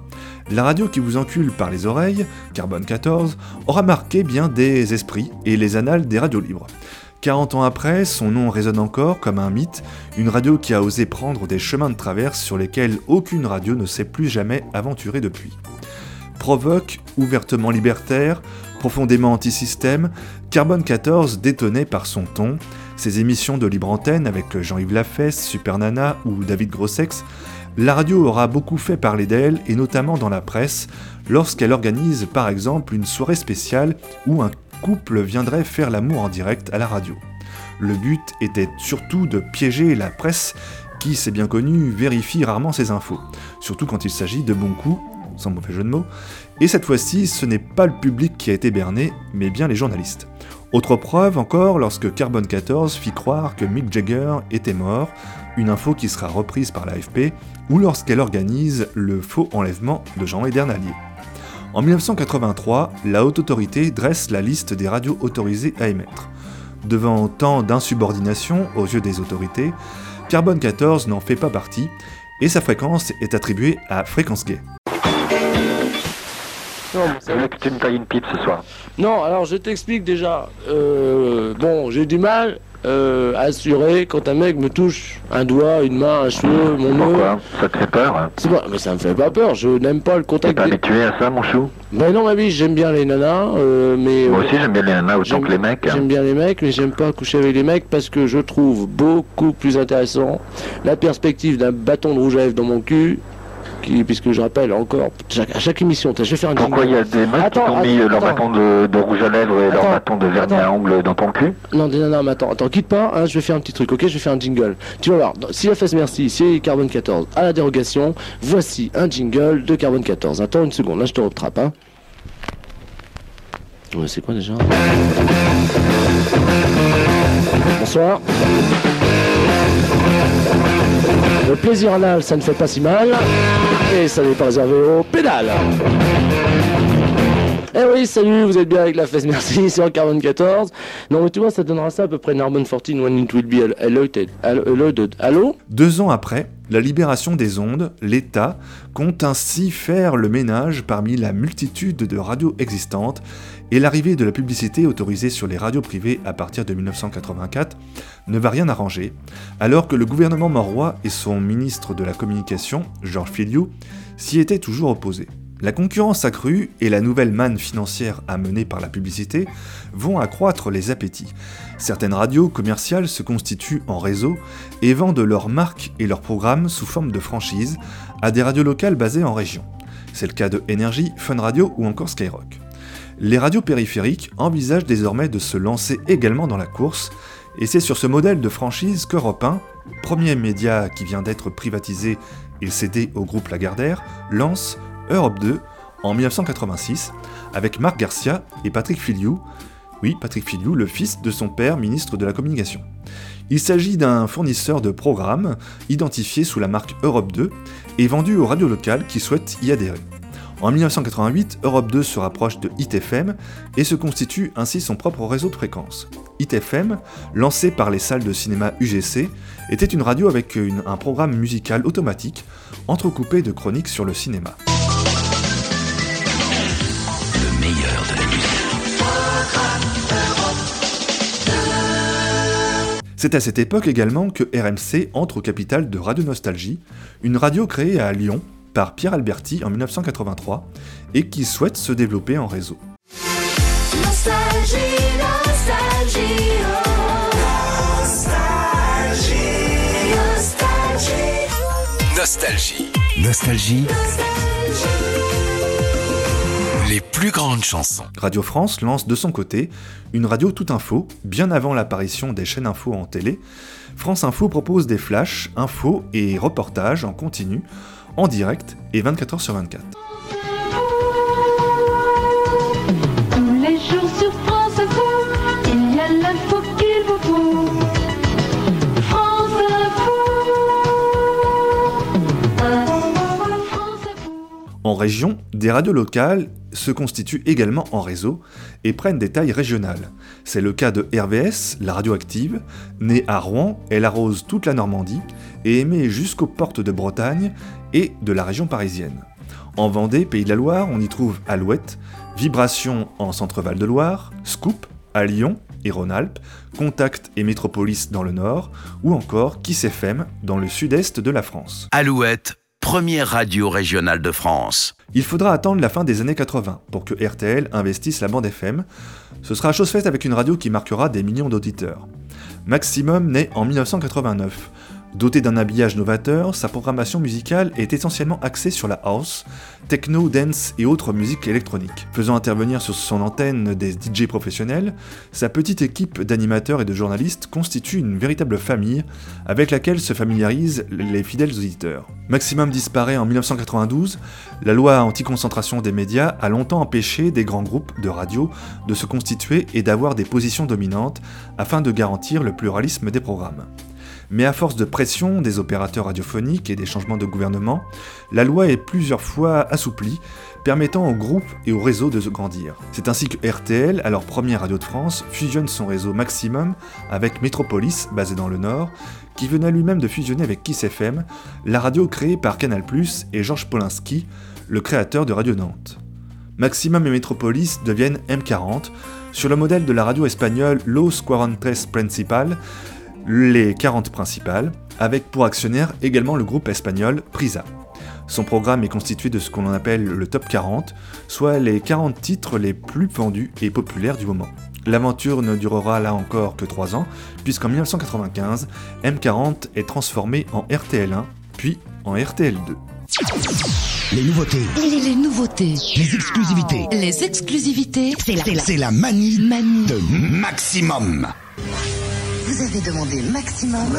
la radio qui vous encule par les oreilles, Carbone 14, aura marqué bien des esprits et les annales des radios libres. 40 ans après, son nom résonne encore comme un mythe, une radio qui a osé prendre des chemins de traverse sur lesquels aucune radio ne s'est plus jamais aventurée depuis. Provoque, ouvertement libertaire, profondément anti-système, Carbone 14 détonnait par son ton, ses émissions de libre antenne avec Jean-Yves Lafesse, Super Nana ou David Grossex, la radio aura beaucoup fait parler d'elle et notamment dans la presse lorsqu'elle organise par exemple une soirée spéciale où un couple viendrait faire l'amour en direct à la radio. Le but était surtout de piéger la presse qui, c'est bien connu, vérifie rarement ses infos, surtout quand il s'agit de bons coups, sans mauvais jeu de mots, et cette fois-ci ce n'est pas le public qui a été berné, mais bien les journalistes. Autre preuve encore lorsque Carbone 14 fit croire que Mick Jagger était mort, une info qui sera reprise par l'AFP, ou lorsqu'elle organise le faux enlèvement de Jean Edernalier. En 1983, la Haute Autorité dresse la liste des radios autorisées à émettre. Devant tant d'insubordination aux yeux des autorités, Carbone 14 n'en fait pas partie, et sa fréquence est attribuée à Fréquence Gay. Je voulais que tu me tailles une pipe ce soir. Non, alors je t'explique déjà. Euh, bon, j'ai du mal euh, à assurer quand un mec me touche un doigt, une main, un cheveu, mon nez. Pourquoi Ça te fait peur hein C'est pas, mais ça me fait pas peur. Je n'aime pas le T'es contact. pas des- habitué à ça, mon chou Ben non, ma vie, j'aime bien les nanas, euh, mais. Moi euh, aussi, j'aime bien les nanas autant que les mecs. hein. J'aime bien les mecs, mais j'aime pas coucher avec les mecs parce que je trouve beaucoup plus intéressant la perspective d'un bâton de rouge à lèvres dans mon cul. Qui, puisque je rappelle encore, chaque- à chaque émission, je vais faire un Pourquoi il y a des mecs Attends, qui t'ont mis attends, leur attends. bâton de, de rouge à lèvres et leur bâton de vernis à ongles dans ton cul? Non, non, non, mais attends, attends, quitte pas, hein, je vais faire un petit truc, ok Je vais faire un jingle. Tu vas voir, si la fesse merci, si Carbone 14 à la dérogation, voici un jingle de Carbone 14. Attends une seconde, là je te retrape, hein. Ouais, c'est quoi déjà? Bonsoir. Le plaisir anal, ça ne fait pas si mal. Et ça n'est pas réservé aux pédales. Eh oui, salut, vous êtes bien avec la fesse, merci, sur Carbone 14. Non, mais tu vois, ça donnera ça à peu près Narbonne 14 when it will be allotted. Allotted. Allô? Deux ans après la libération des ondes, l'État compte ainsi faire le ménage parmi la multitude de radios existantes et l'arrivée de la publicité autorisée sur les radios privées à partir de 1984 ne va rien arranger, alors que le gouvernement morrois et son ministre de la Communication, Georges Filiou, s'y étaient toujours opposés. La concurrence accrue et la nouvelle manne financière amenée par la publicité vont accroître les appétits. Certaines radios commerciales se constituent en réseau et vendent leurs marques et leurs programmes sous forme de franchise à des radios locales basées en région. C'est le cas de Energy, Fun Radio ou encore Skyrock. Les radios périphériques envisagent désormais de se lancer également dans la course, et c'est sur ce modèle de franchise qu'Europe 1, premier média qui vient d'être privatisé et cédé au groupe Lagardère, lance Europe 2 en 1986 avec Marc Garcia et Patrick Filiou, oui, Patrick Filiou, le fils de son père, ministre de la Communication. Il s'agit d'un fournisseur de programmes identifié sous la marque Europe 2 et vendu aux radios locales qui souhaitent y adhérer. En 1988, Europe 2 se rapproche de ITFM et se constitue ainsi son propre réseau de fréquences. ITFM, lancé par les salles de cinéma UGC, était une radio avec un programme musical automatique entrecoupé de chroniques sur le cinéma. C'est à cette époque également que RMC entre au capital de Radio Nostalgie, une radio créée à Lyon par Pierre Alberti en 1983 et qui souhaite se développer en réseau. Nostalgie, nostalgie, oh. nostalgie, nostalgie, Nostalgie. Nostalgie. Les plus grandes chansons. Radio France lance de son côté une radio tout info, bien avant l'apparition des chaînes info en télé. France Info propose des flashs, infos et reportages en continu, en direct et 24h sur 24. Tous les jours sur France Info, il y a l'info qu'il vous faut. France Info. France Info. région, des radios locales se constituent également en réseau et prennent des tailles régionales. C'est le cas de RVS, la radio active, née à Rouen, elle arrose toute la Normandie et émet jusqu'aux portes de Bretagne et de la région parisienne. En Vendée, Pays de la Loire, on y trouve Alouette, Vibration en Centre-Val de Loire, Scoop à Lyon et Rhône-Alpes, Contact et Métropolis dans le nord, ou encore Kiss FM dans le sud-est de la France. Alouette, première radio régionale de France. Il faudra attendre la fin des années 80 pour que RTL investisse la bande FM. Ce sera chose faite avec une radio qui marquera des millions d'auditeurs. Maximum naît en 1989. Doté d'un habillage novateur, sa programmation musicale est essentiellement axée sur la house, techno, dance et autres musiques électroniques. Faisant intervenir sur son antenne des DJ professionnels, sa petite équipe d'animateurs et de journalistes constitue une véritable famille avec laquelle se familiarisent les fidèles auditeurs. Maximum disparaît en 1992, la loi anti-concentration des médias a longtemps empêché des grands groupes de radio de se constituer et d'avoir des positions dominantes afin de garantir le pluralisme des programmes. Mais à force de pression des opérateurs radiophoniques et des changements de gouvernement, la loi est plusieurs fois assouplie, permettant aux groupes et aux réseaux de se grandir. C'est ainsi que RTL, alors première radio de France, fusionne son réseau Maximum avec Metropolis, basé dans le Nord, qui venait lui-même de fusionner avec Kiss FM, la radio créée par Canal+, et Georges Polinski, le créateur de Radio Nantes. Maximum et Metropolis deviennent M40, sur le modèle de la radio espagnole Los Quarantes Principal, les 40 principales, avec pour actionnaire également le groupe espagnol Prisa. Son programme est constitué de ce qu'on appelle le top 40, soit les 40 titres les plus vendus et populaires du moment. L'aventure ne durera là encore que 3 ans, puisqu'en 1995, M40 est transformé en RTL1, puis en RTL2. Les nouveautés. Les, les nouveautés. Les exclusivités. Les exclusivités. C'est la, c'est la manie, de Maximum. Vous avez demandé maximum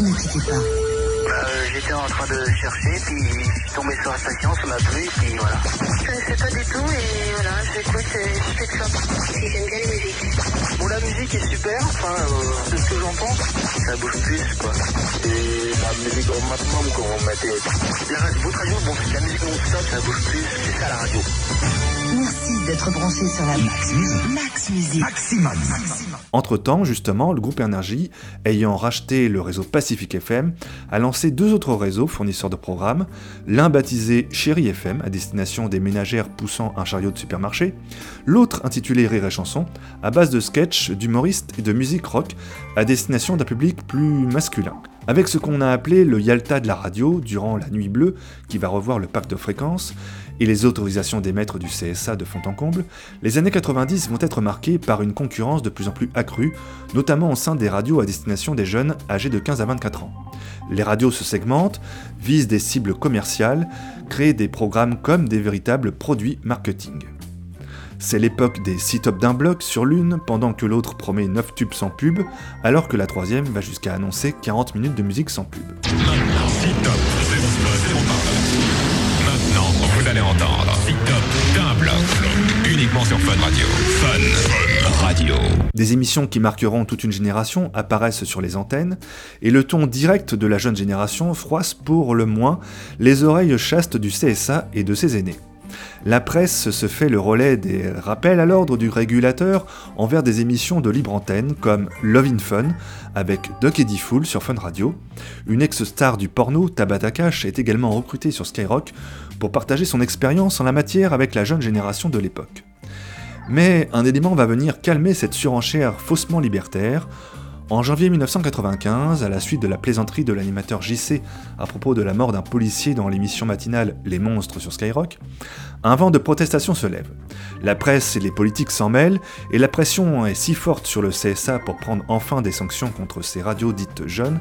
Ne quittez pas. Euh, J'étais en train de chercher, puis je suis tombé sur la station, ça m'a plu, puis voilà. Je connaissais pas du tout, et voilà, j'écoute, et je fais que ça. Et j'aime bien les musiques. Bon, la musique est super, enfin, euh, c'est ce que j'en pense. Ça bouge plus, quoi. Et la musique au maximum, quand on mettait. La radio, votre radio, bon, c'est de la musique non-stop, ça bouge plus, c'est ça la radio. Merci d'être branché sur la Max Musique. Max Musique. Maximum. Entre-temps, justement, le groupe Énergie, ayant racheté le réseau Pacific FM, a lancé deux autres réseaux fournisseurs de programmes, l'un baptisé Chéri FM, à destination des ménagères poussant un chariot de supermarché, l'autre intitulé Rire et Chanson, à base de sketchs, d'humoristes et de musique rock, à destination d'un public plus masculin. Avec ce qu'on a appelé le Yalta de la radio durant la nuit bleue, qui va revoir le pacte de fréquences, et les autorisations d'émettre du CSA de fond en comble, les années 90 vont être marquées par une concurrence de plus en plus accrue, notamment au sein des radios à destination des jeunes âgés de 15 à 24 ans. Les radios se segmentent, visent des cibles commerciales, créent des programmes comme des véritables produits marketing. C'est l'époque des 6 tops d'un bloc sur l'une, pendant que l'autre promet 9 tubes sans pub, alors que la troisième va jusqu'à annoncer 40 minutes de musique sans pub. Des émissions qui marqueront toute une génération apparaissent sur les antennes, et le ton direct de la jeune génération froisse pour le moins les oreilles chastes du CSA et de ses aînés. La presse se fait le relais des rappels à l'ordre du régulateur envers des émissions de libre antenne comme Love in Fun avec Duck Eddie Fool sur Fun Radio. Une ex-star du porno, Tabata Cash, est également recrutée sur Skyrock pour partager son expérience en la matière avec la jeune génération de l'époque. Mais un élément va venir calmer cette surenchère faussement libertaire. En janvier 1995, à la suite de la plaisanterie de l'animateur JC à propos de la mort d'un policier dans l'émission matinale Les Monstres sur Skyrock, un vent de protestation se lève. La presse et les politiques s'en mêlent, et la pression est si forte sur le CSA pour prendre enfin des sanctions contre ces radios dites jeunes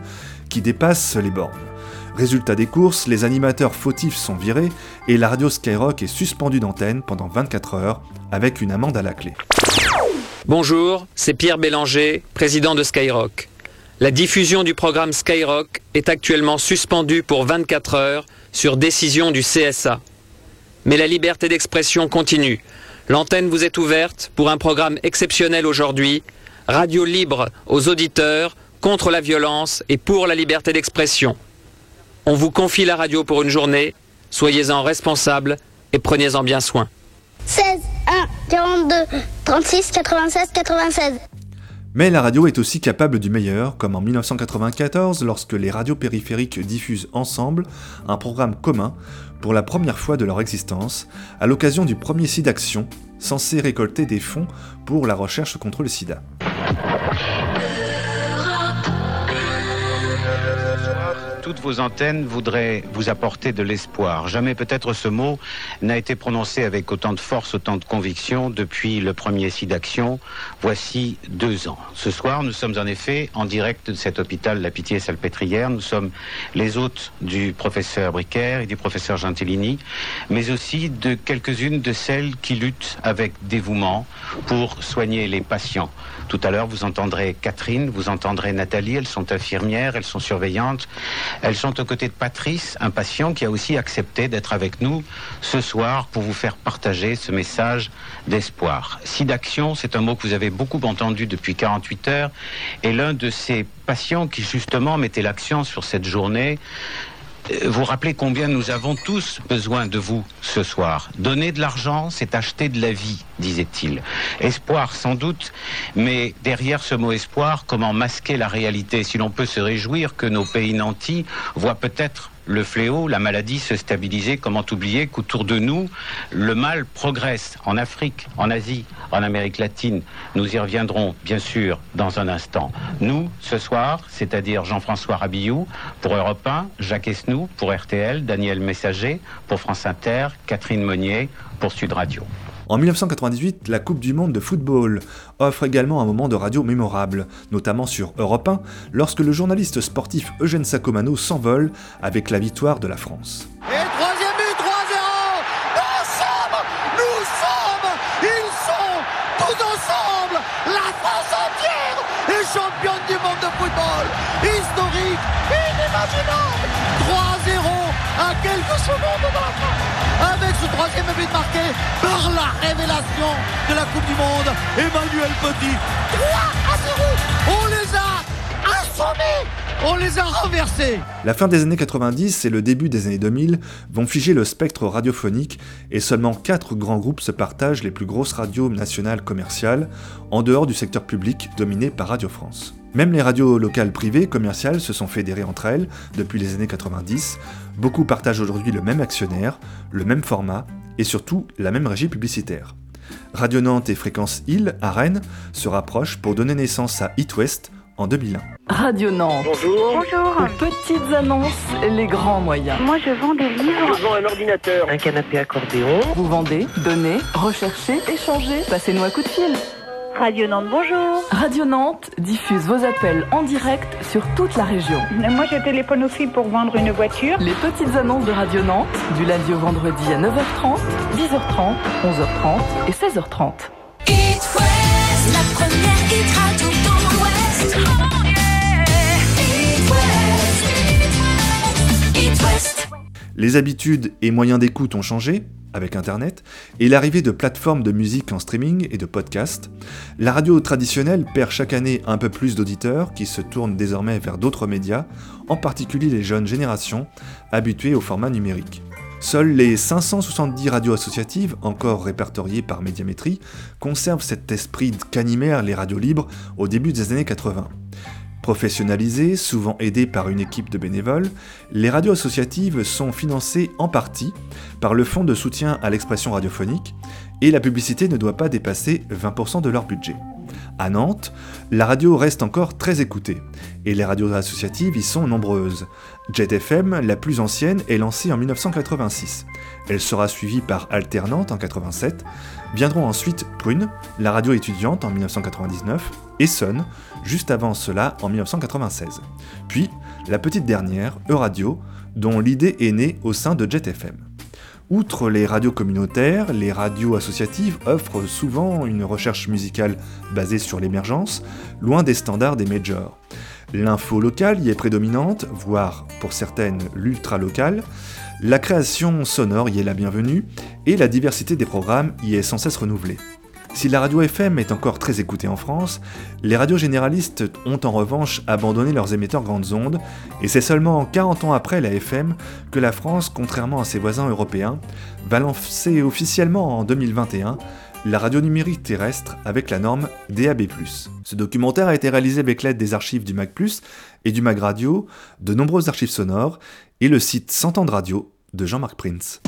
qui dépassent les bornes. Résultat des courses, les animateurs fautifs sont virés et la radio Skyrock est suspendue d'antenne pendant 24 heures avec une amende à la clé. Bonjour, c'est Pierre Bélanger, président de Skyrock. La diffusion du programme Skyrock est actuellement suspendue pour 24 heures sur décision du CSA. Mais la liberté d'expression continue. L'antenne vous est ouverte pour un programme exceptionnel aujourd'hui, radio libre aux auditeurs, contre la violence et pour la liberté d'expression. On vous confie la radio pour une journée, soyez-en responsables et prenez-en bien soin. 16 1 42 36 96 96. Mais la radio est aussi capable du meilleur, comme en 1994 lorsque les radios périphériques diffusent ensemble un programme commun pour la première fois de leur existence, à l'occasion du premier SIDAction, censé récolter des fonds pour la recherche contre le sida. Toutes vos antennes voudraient vous apporter de l'espoir. Jamais peut-être ce mot n'a été prononcé avec autant de force, autant de conviction depuis le premier SIDAction, voici deux ans. Ce soir, nous sommes en effet en direct de cet hôpital La Pitié-Salpêtrière. Nous sommes les hôtes du professeur Bricaire et du professeur Gentilini, mais aussi de quelques-unes de celles qui luttent avec dévouement pour soigner les patients. Tout à l'heure, vous entendrez Catherine, vous entendrez Nathalie, elles sont infirmières, elles sont surveillantes. Elles sont aux côtés de Patrice, un patient qui a aussi accepté d'être avec nous ce soir pour vous faire partager ce message d'espoir. SIDAction, c'est un mot que vous avez beaucoup entendu depuis 48 heures, et l'un de ces patients qui justement mettait l'accent sur cette journée vous rappelez combien nous avons tous besoin de vous ce soir. Donner de l'argent, c'est acheter de la vie, disait-il. Espoir, sans doute, mais derrière ce mot espoir, comment masquer la réalité Si l'on peut se réjouir que nos pays nantis voient peut-être le fléau, la maladie se stabiliser, comment oublier qu'autour de nous, le mal progresse en Afrique, en Asie, en Amérique latine. Nous y reviendrons, bien sûr, dans un instant. Nous, ce soir, c'est-à-dire Jean-François Rabillou, pour Europe 1, Jacques Esnou, pour RTL, Daniel Messager, pour France Inter, Catherine Monnier, pour Sud Radio. En 1998, la Coupe du Monde de football offre également un moment de radio mémorable, notamment sur Europe 1, lorsque le journaliste sportif Eugène Sacomano s'envole avec la victoire de la France. Et troisième but, 3-0 Nous sommes, nous sommes, ils sont tous ensemble. La France entière est championne du monde de football. Historique, inimaginable. 3-0 à quelques secondes de la fin avec ce troisième but marqué par la révélation de la Coupe du Monde, Emmanuel Petit. 3 à 0 On les a assommés on les a renversés La fin des années 90 et le début des années 2000 vont figer le spectre radiophonique et seulement 4 grands groupes se partagent les plus grosses radios nationales commerciales, en dehors du secteur public dominé par Radio France. Même les radios locales privées commerciales se sont fédérées entre elles depuis les années 90. Beaucoup partagent aujourd'hui le même actionnaire, le même format et surtout la même régie publicitaire. Radio Nantes et Fréquence Île à Rennes se rapprochent pour donner naissance à It West en 2001. Radio Nantes. Bonjour. Bonjour. Petites annonces, les grands moyens. Moi, je vends des livres. Je vends un ordinateur, un canapé accordéon. Vous vendez, donnez, recherchez, échangez. Passez-nous un coup de fil. Radio Nantes, bonjour. Radio Nantes diffuse vos appels en direct sur toute la région. Moi, je téléphone aussi pour vendre une voiture. Les petites annonces de Radio Nantes, du lundi au vendredi à 9h30, 10h30, 11h30 et 16h30. It West, la première hit radio dans l'Ouest. Oh yeah. It West, It West. Les habitudes et moyens d'écoute ont changé, avec Internet, et l'arrivée de plateformes de musique en streaming et de podcasts, la radio traditionnelle perd chaque année un peu plus d'auditeurs qui se tournent désormais vers d'autres médias, en particulier les jeunes générations habituées au format numérique. Seules les 570 radios associatives, encore répertoriées par Médiamétrie, conservent cet esprit qu'animèrent les radios libres au début des années 80. Professionnalisées, souvent aidées par une équipe de bénévoles, les radios associatives sont financées en partie par le Fonds de soutien à l'expression radiophonique et la publicité ne doit pas dépasser 20% de leur budget. À Nantes, la radio reste encore très écoutée et les radios associatives y sont nombreuses. Jet FM, la plus ancienne, est lancée en 1986. Elle sera suivie par Alternante en 87. Viendront ensuite Prune, la radio étudiante en 1999, et Sun, juste avant cela en 1996. Puis, la petite dernière, Euradio, dont l'idée est née au sein de Jet FM. Outre les radios communautaires, les radios associatives offrent souvent une recherche musicale basée sur l'émergence, loin des standards des majors. L'info locale y est prédominante, voire pour certaines l'ultra locale. La création sonore y est la bienvenue et la diversité des programmes y est sans cesse renouvelée. Si la radio FM est encore très écoutée en France, les radios généralistes ont en revanche abandonné leurs émetteurs grandes ondes, et c'est seulement 40 ans après la FM que la France, contrairement à ses voisins européens, va lancer officiellement en 2021 la radio numérique terrestre avec la norme DAB+. Ce documentaire a été réalisé avec l'aide des archives du Mac+, et du Mag Radio, de nombreuses archives sonores, et le site 100 ans radio de Jean-Marc Prince.